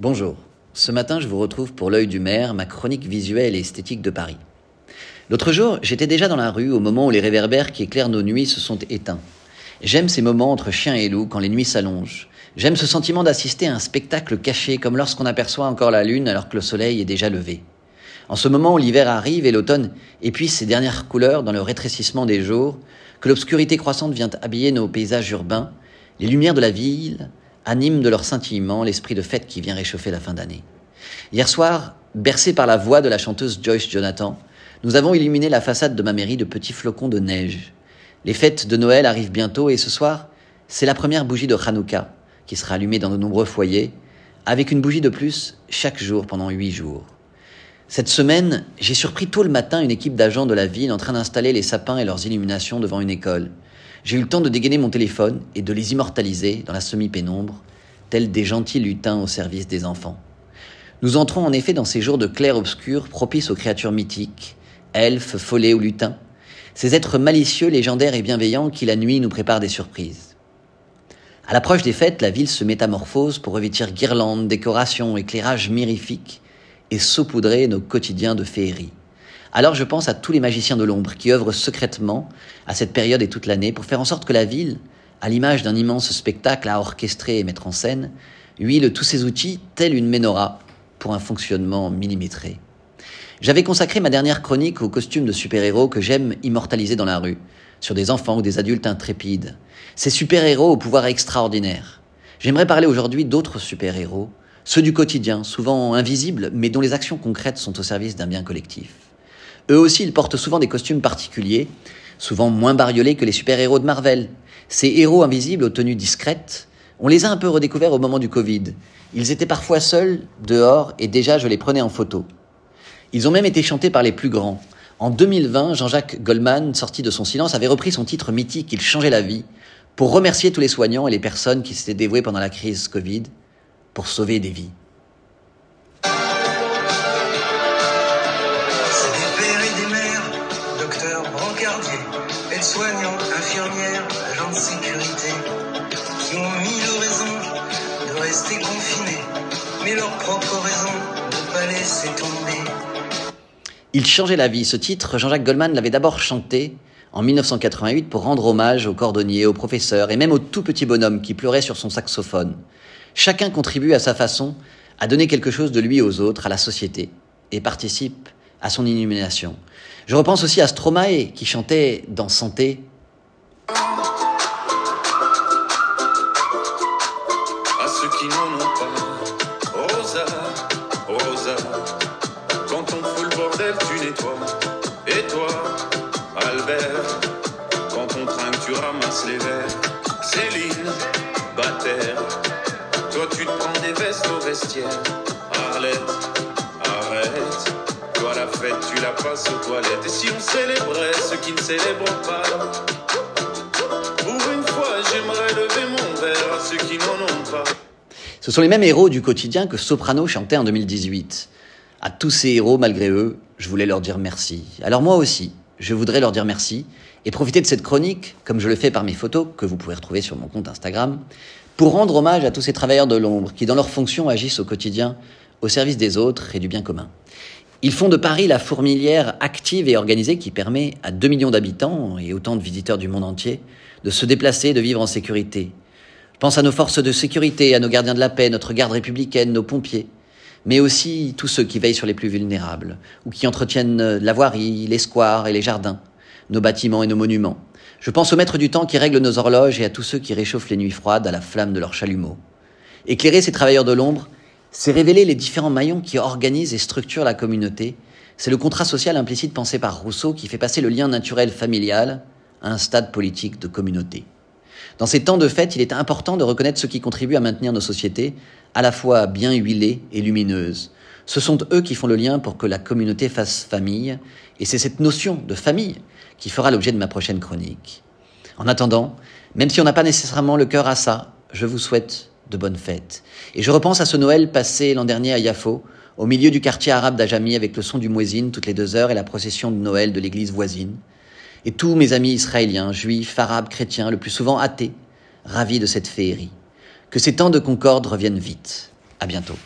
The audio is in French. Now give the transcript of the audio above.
Bonjour. Ce matin, je vous retrouve pour l'œil du maire, ma chronique visuelle et esthétique de Paris. L'autre jour, j'étais déjà dans la rue au moment où les réverbères qui éclairent nos nuits se sont éteints. J'aime ces moments entre chien et loup quand les nuits s'allongent. J'aime ce sentiment d'assister à un spectacle caché comme lorsqu'on aperçoit encore la lune alors que le soleil est déjà levé. En ce moment où l'hiver arrive et l'automne épuise ses dernières couleurs dans le rétrécissement des jours, que l'obscurité croissante vient habiller nos paysages urbains, les lumières de la ville animent de leur scintillement l'esprit de fête qui vient réchauffer la fin d'année. Hier soir, bercé par la voix de la chanteuse Joyce Jonathan, nous avons illuminé la façade de ma mairie de petits flocons de neige. Les fêtes de Noël arrivent bientôt et ce soir, c'est la première bougie de Hanouka qui sera allumée dans de nombreux foyers, avec une bougie de plus chaque jour pendant huit jours. Cette semaine, j'ai surpris tôt le matin une équipe d'agents de la ville en train d'installer les sapins et leurs illuminations devant une école. J'ai eu le temps de dégainer mon téléphone et de les immortaliser dans la semi-pénombre, tels des gentils lutins au service des enfants. Nous entrons en effet dans ces jours de clair-obscur propices aux créatures mythiques, elfes, follets ou lutins, ces êtres malicieux, légendaires et bienveillants qui la nuit nous préparent des surprises. À l'approche des fêtes, la ville se métamorphose pour revêtir guirlandes, décorations, éclairages mirifiques et saupoudrer nos quotidiens de féerie. Alors je pense à tous les magiciens de l'ombre qui œuvrent secrètement à cette période et toute l'année pour faire en sorte que la ville, à l'image d'un immense spectacle à orchestrer et mettre en scène, huile tous ses outils tel une menorah pour un fonctionnement millimétré. J'avais consacré ma dernière chronique aux costumes de super-héros que j'aime immortaliser dans la rue, sur des enfants ou des adultes intrépides. Ces super-héros au pouvoir extraordinaire. J'aimerais parler aujourd'hui d'autres super-héros, ceux du quotidien, souvent invisibles, mais dont les actions concrètes sont au service d'un bien collectif. Eux aussi, ils portent souvent des costumes particuliers, souvent moins bariolés que les super-héros de Marvel. Ces héros invisibles aux tenues discrètes, on les a un peu redécouverts au moment du Covid. Ils étaient parfois seuls, dehors, et déjà je les prenais en photo. Ils ont même été chantés par les plus grands. En 2020, Jean-Jacques Goldman, sorti de son silence, avait repris son titre mythique Il changeait la vie, pour remercier tous les soignants et les personnes qui s'étaient dévouées pendant la crise Covid, pour sauver des vies. Soignants infirmières, de qui ont mille raisons de rester confinés, mais leur propre raison de pas laisser tomber. Il changeait la vie. Ce titre, Jean-Jacques Goldman l'avait d'abord chanté en 1988 pour rendre hommage aux cordonniers, aux professeurs et même au tout petit bonhomme qui pleurait sur son saxophone. Chacun contribue à sa façon à donner quelque chose de lui aux autres, à la société, et participe à son illumination. Je repense aussi à Stromae qui chantait dans Santé. À ceux qui n'en ont pas, Rosa, Rosa, quand on fout le bordel, tu nettoies. Et toi, Albert, quand on trinque, tu ramasses les verres. Céline, Bataire, toi tu te prends des vestes au vestiaire. Ce sont les mêmes héros du quotidien que Soprano chantait en 2018. À tous ces héros, malgré eux, je voulais leur dire merci. Alors moi aussi, je voudrais leur dire merci et profiter de cette chronique, comme je le fais par mes photos, que vous pouvez retrouver sur mon compte Instagram, pour rendre hommage à tous ces travailleurs de l'ombre qui, dans leur fonction, agissent au quotidien au service des autres et du bien commun. Ils font de Paris la fourmilière active et organisée qui permet à 2 millions d'habitants et autant de visiteurs du monde entier de se déplacer et de vivre en sécurité. Je pense à nos forces de sécurité, à nos gardiens de la paix, notre garde républicaine, nos pompiers, mais aussi tous ceux qui veillent sur les plus vulnérables ou qui entretiennent la voirie, les squares et les jardins, nos bâtiments et nos monuments. Je pense aux maîtres du temps qui règlent nos horloges et à tous ceux qui réchauffent les nuits froides à la flamme de leurs chalumeaux. Éclairer ces travailleurs de l'ombre, c'est révéler les différents maillons qui organisent et structurent la communauté. C'est le contrat social implicite pensé par Rousseau qui fait passer le lien naturel familial à un stade politique de communauté. Dans ces temps de fête, il est important de reconnaître ceux qui contribuent à maintenir nos sociétés à la fois bien huilées et lumineuses. Ce sont eux qui font le lien pour que la communauté fasse famille, et c'est cette notion de famille qui fera l'objet de ma prochaine chronique. En attendant, même si on n'a pas nécessairement le cœur à ça, je vous souhaite de bonnes fêtes. Et je repense à ce Noël passé l'an dernier à Yafo, au milieu du quartier arabe d'Ajami, avec le son du muezzin toutes les deux heures et la procession de Noël de l'église voisine. Et tous mes amis israéliens, juifs, arabes, chrétiens, le plus souvent athées, ravis de cette féerie. Que ces temps de concorde reviennent vite. À bientôt.